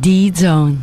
D-Zone.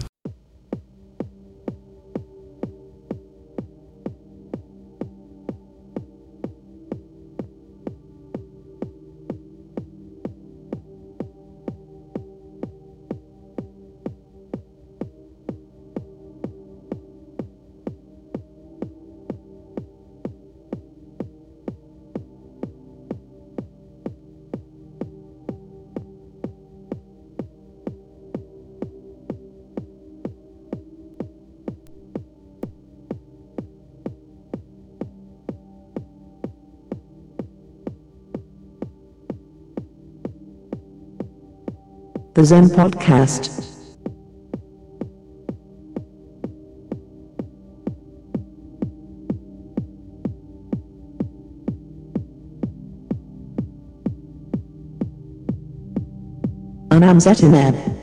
The Zen Podcast. Anam Zetineb.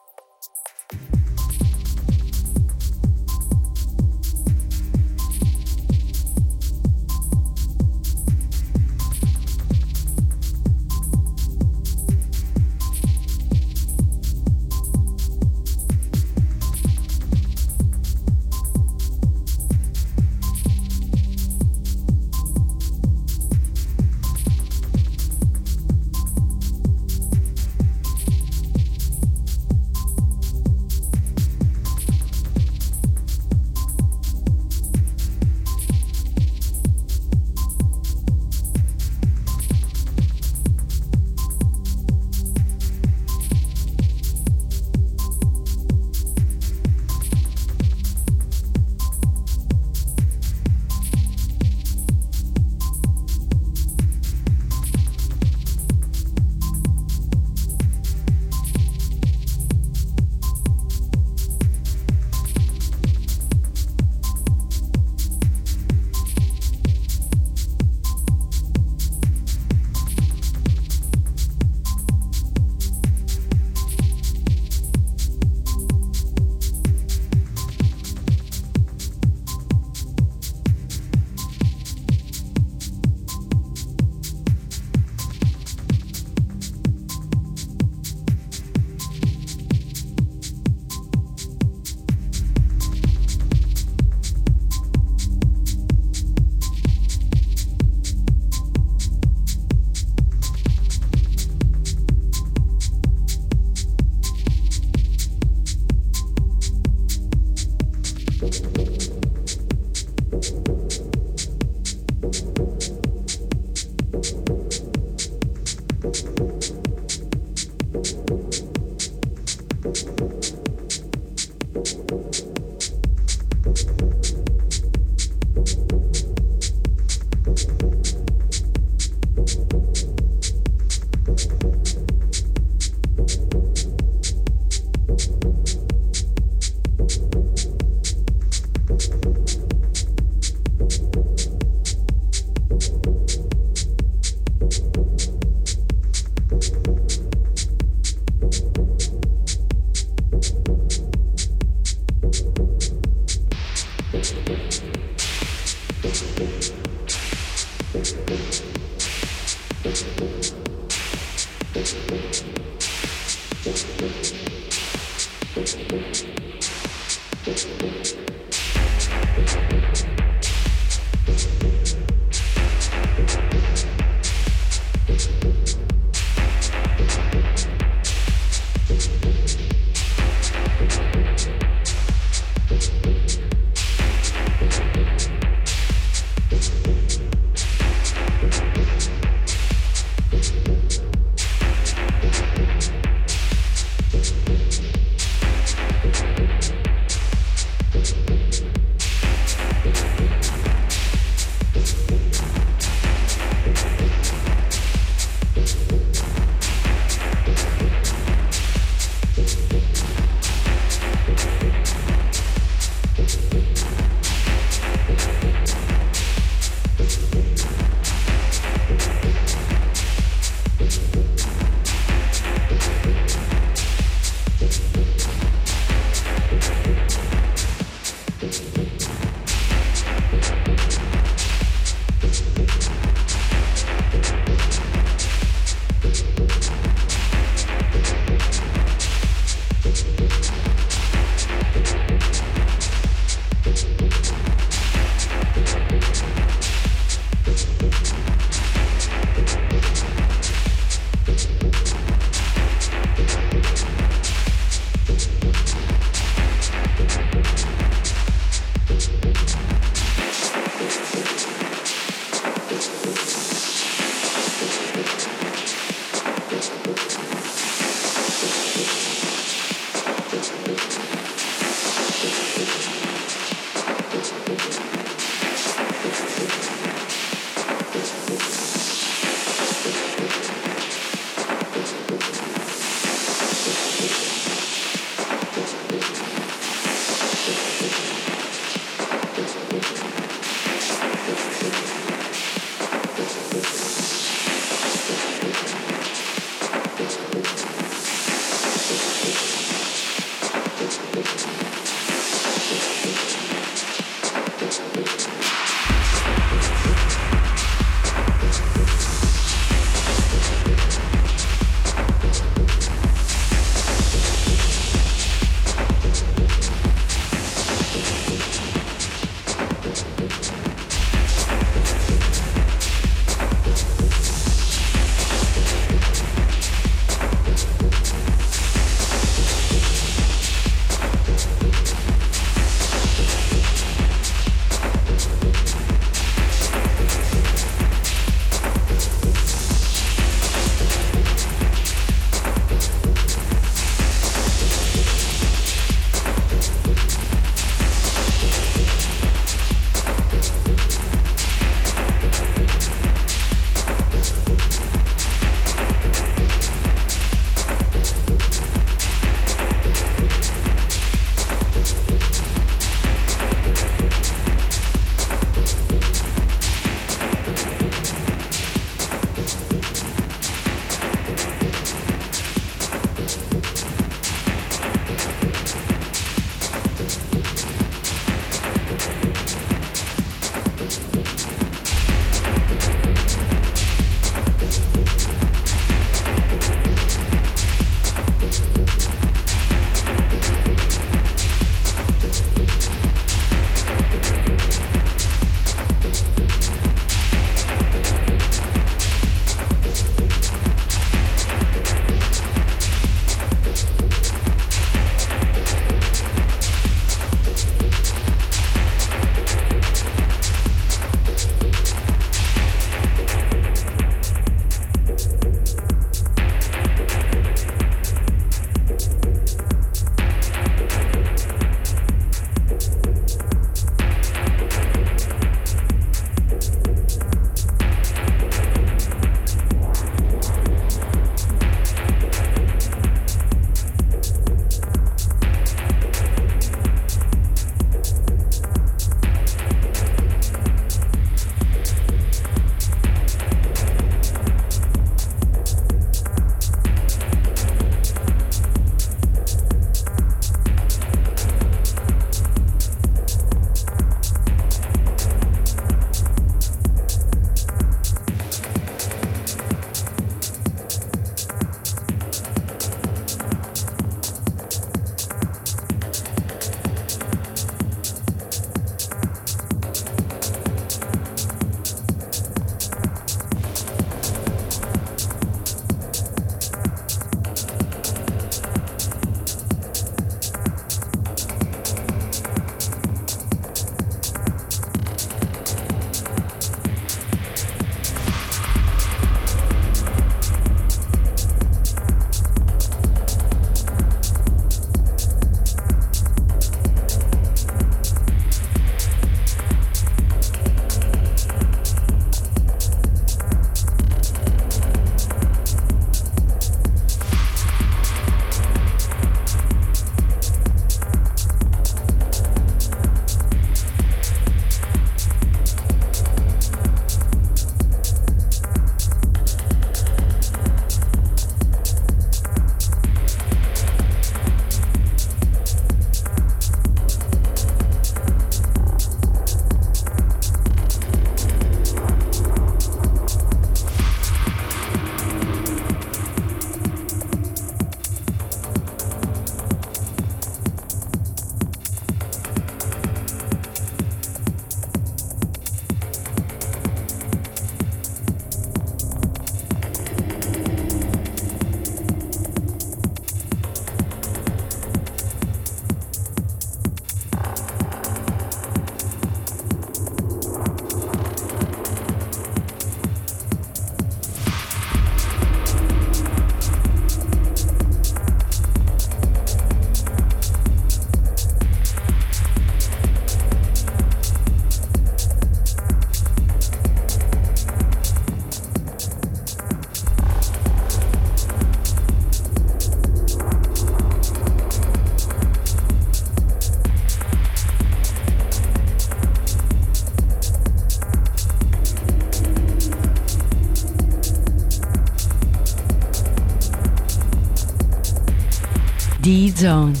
D-Zone.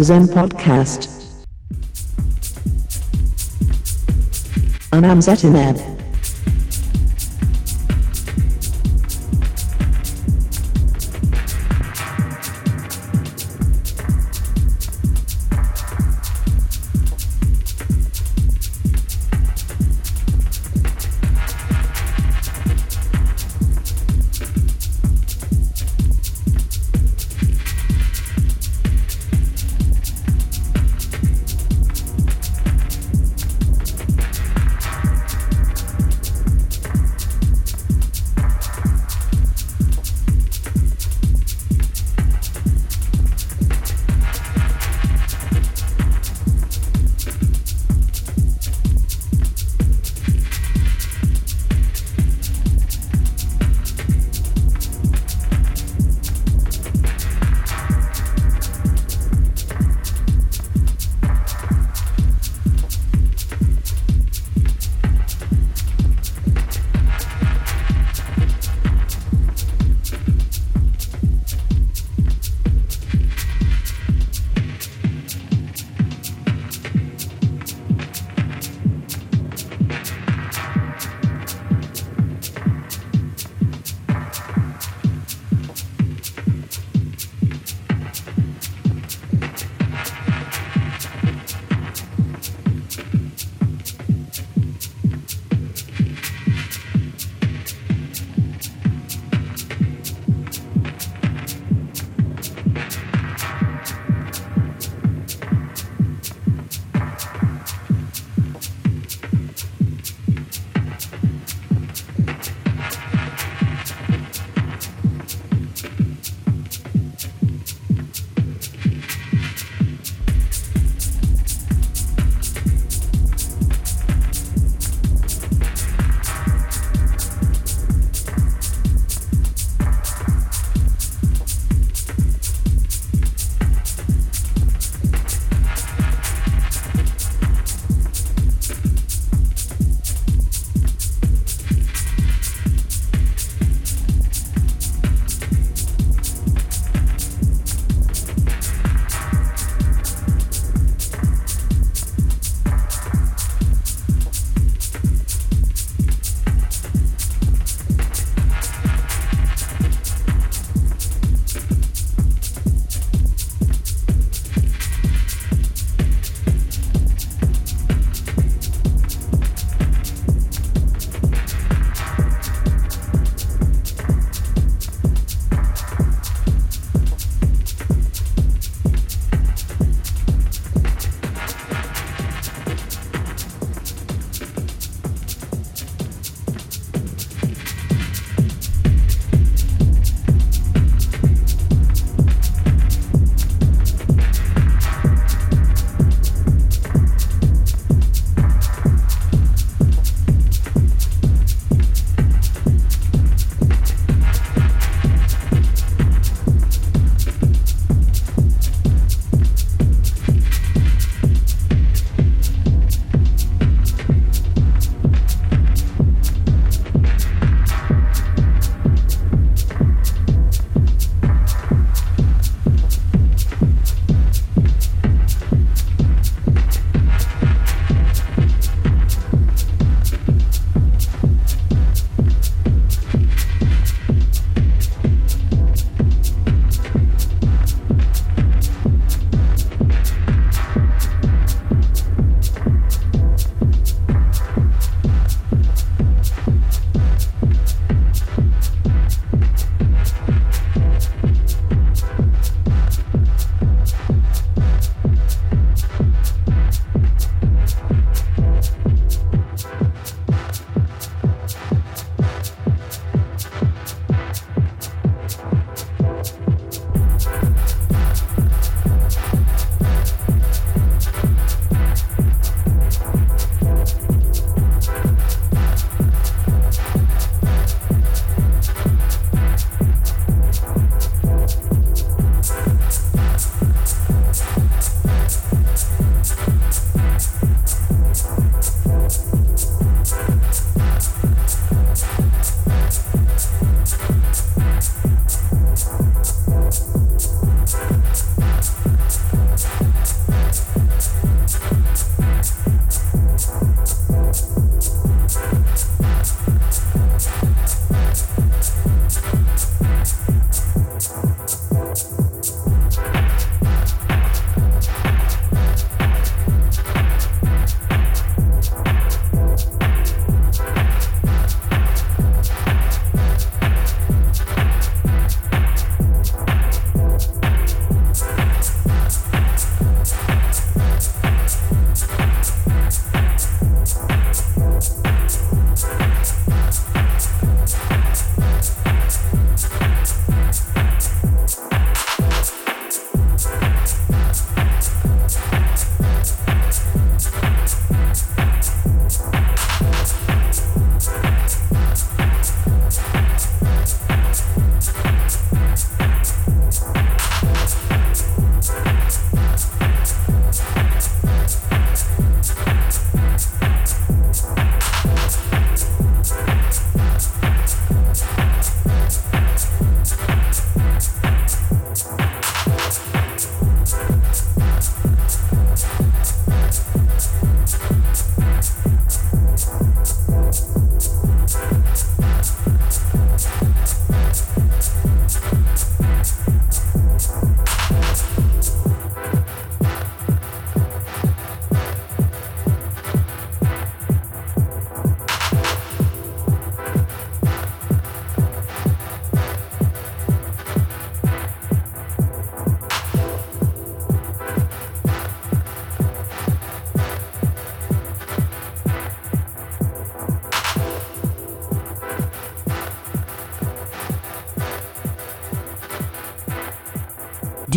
The Zen Podcast. Anam Zetineb.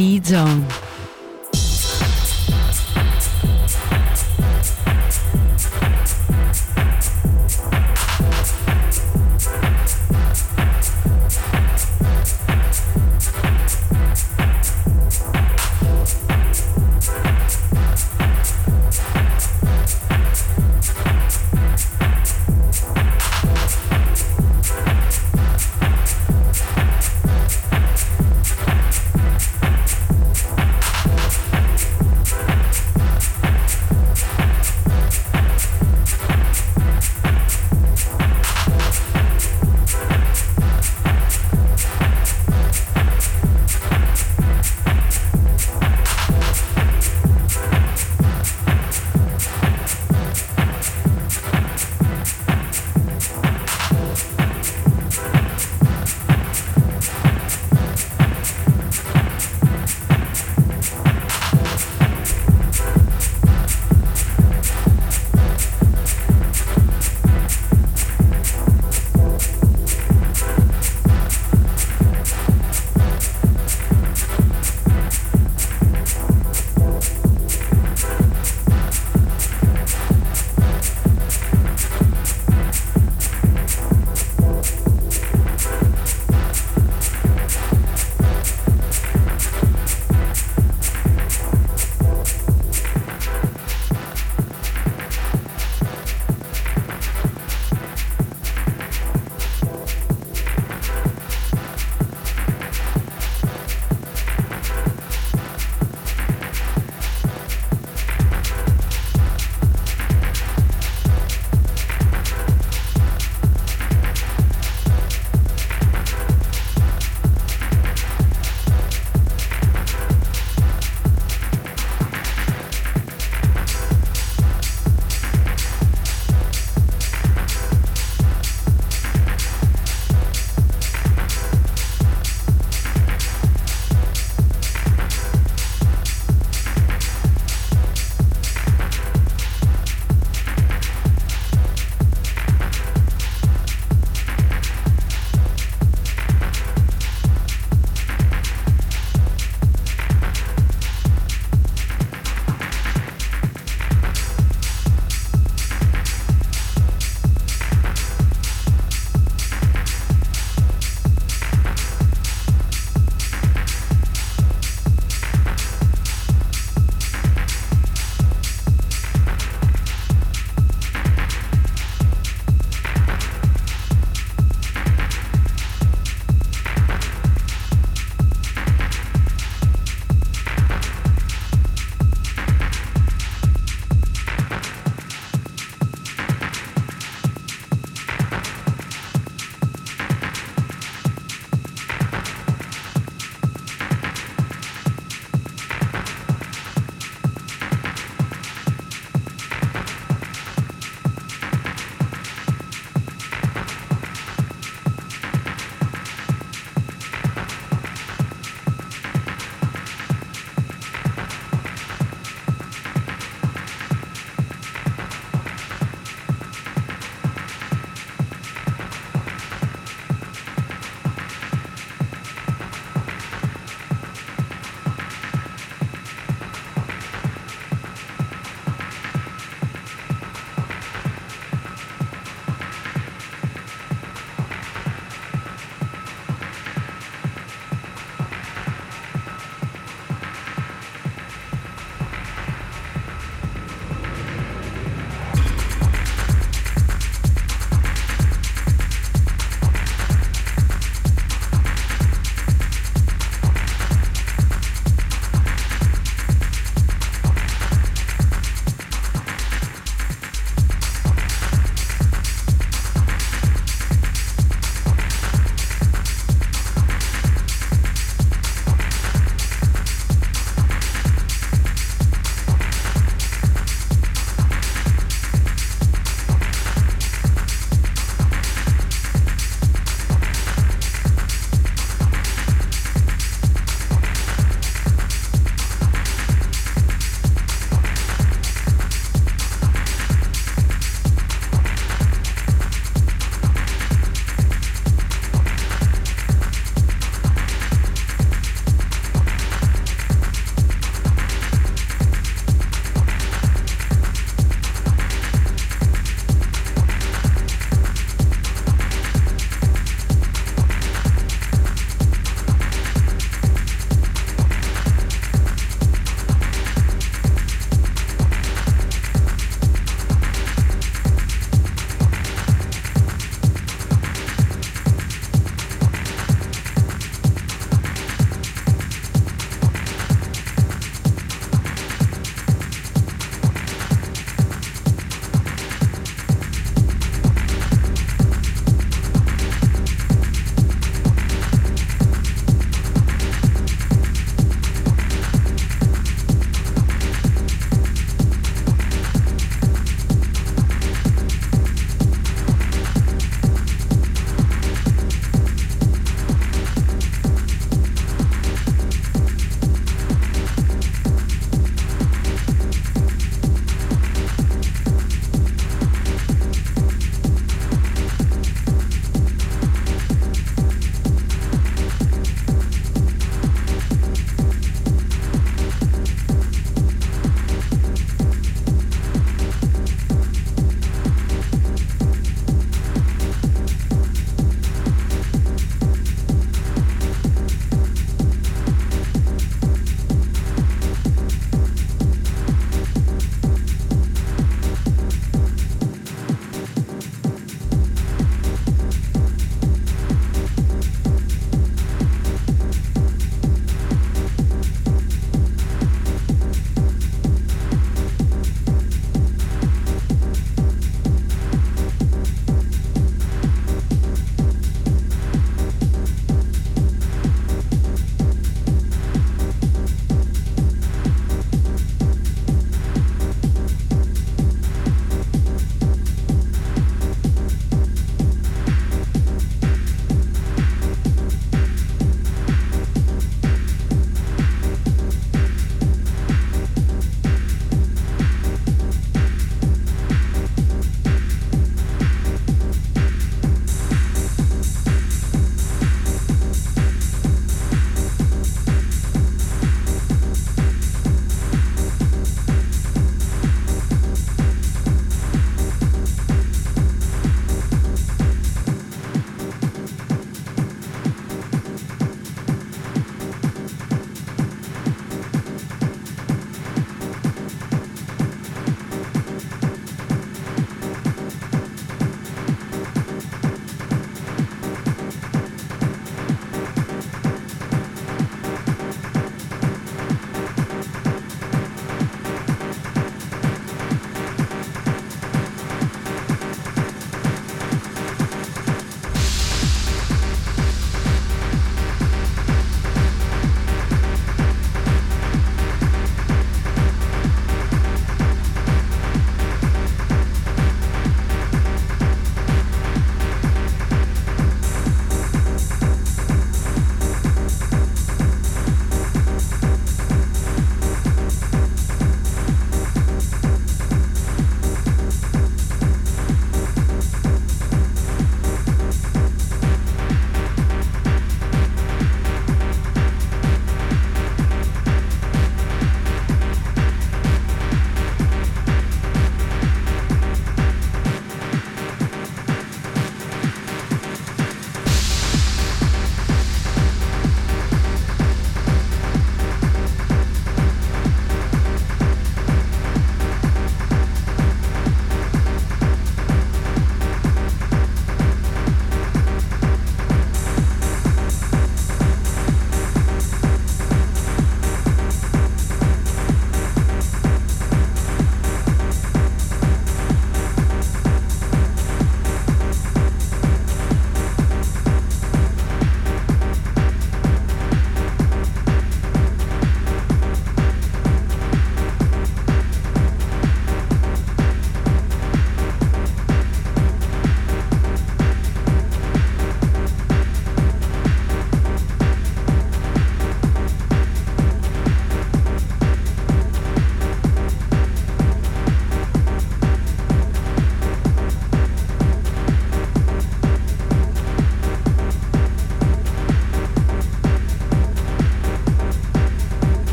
D-Zone. Anam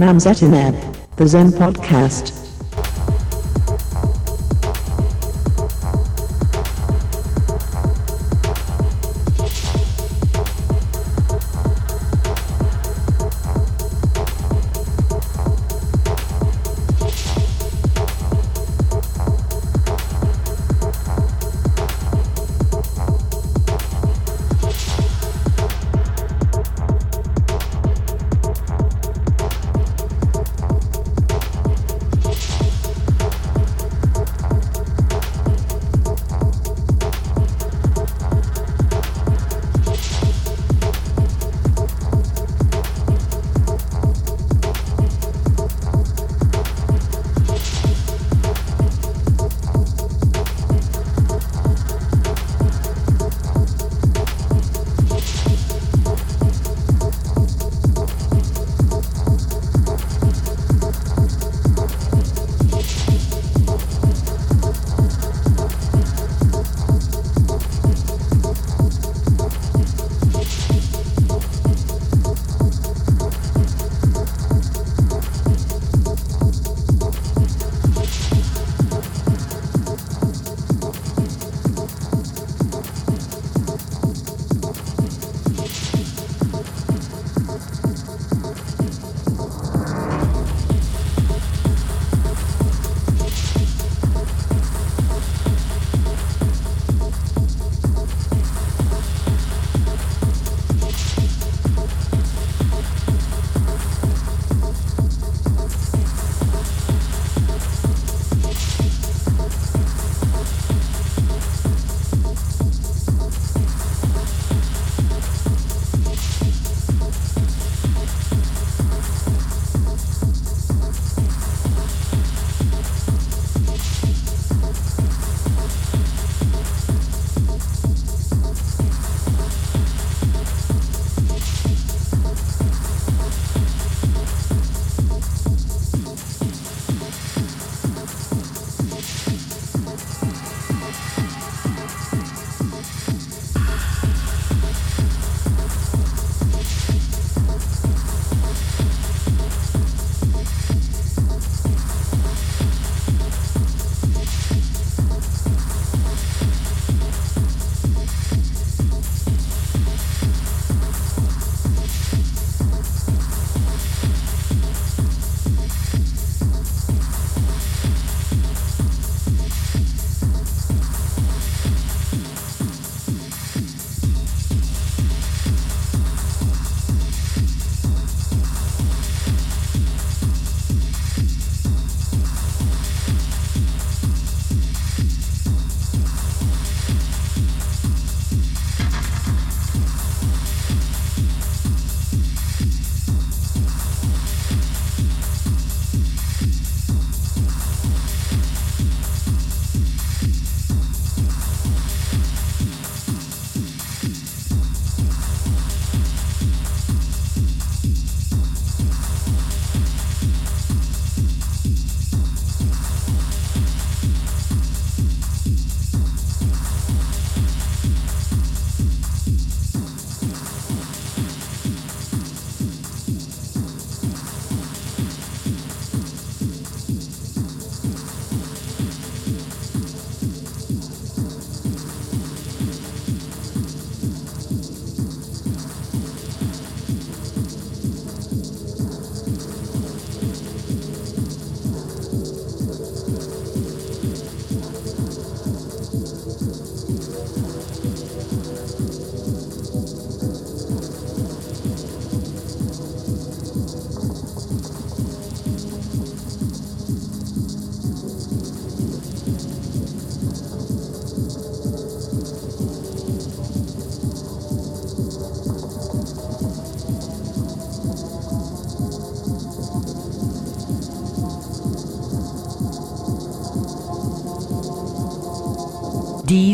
Zetineb, the Zen Podcast.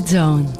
D-Zone.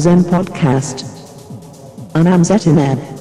Zen Podcast. Anam Zetineb.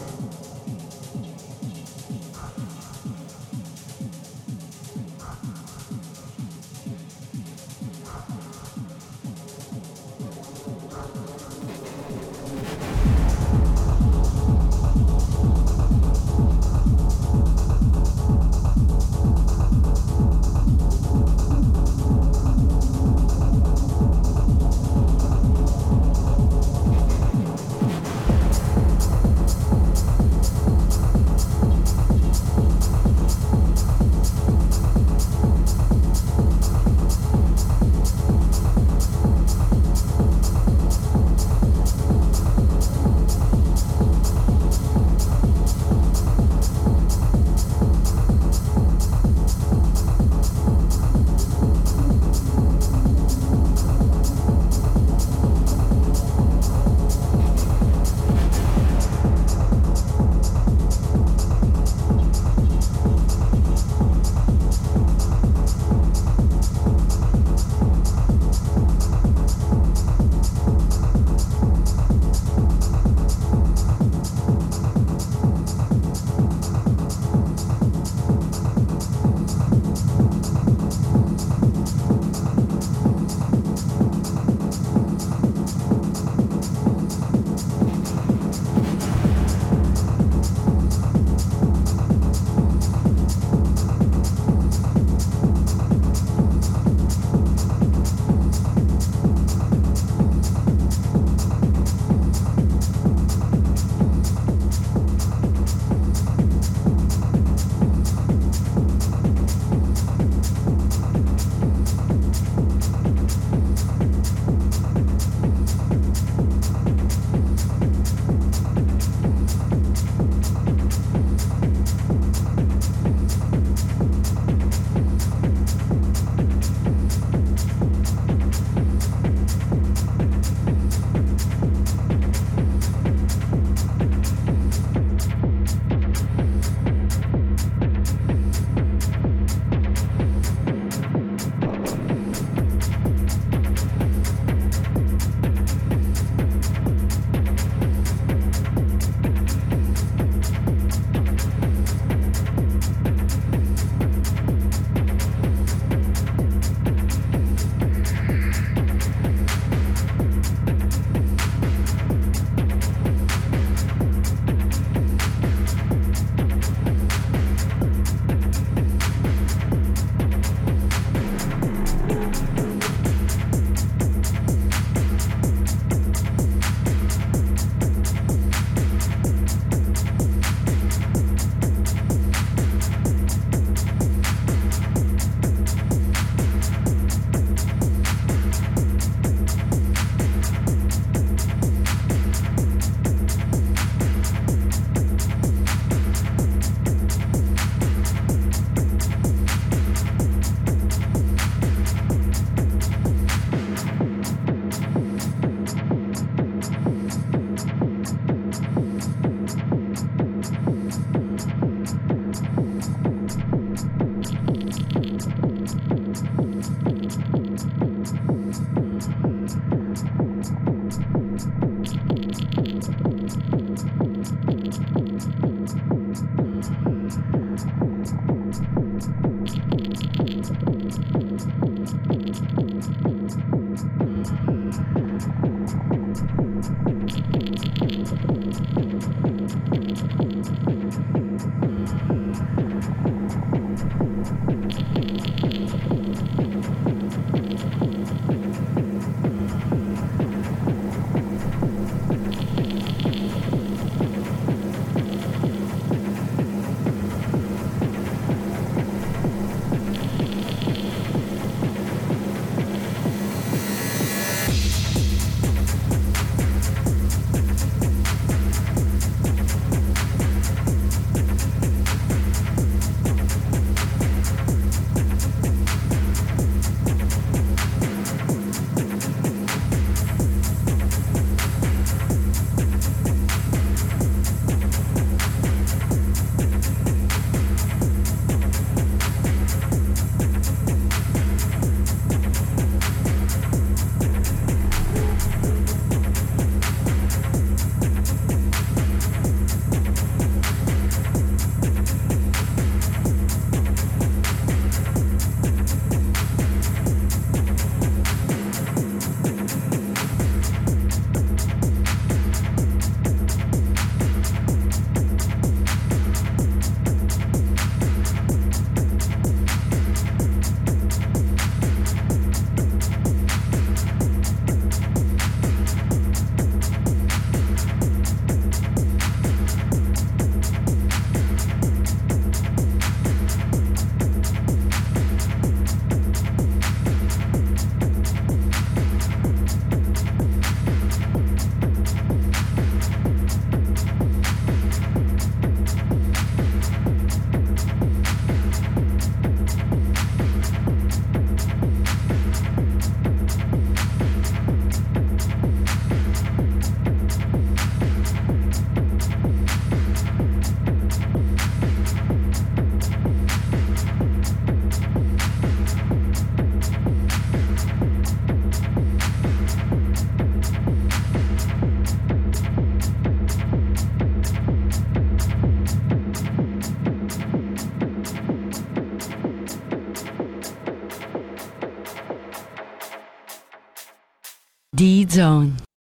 Zone.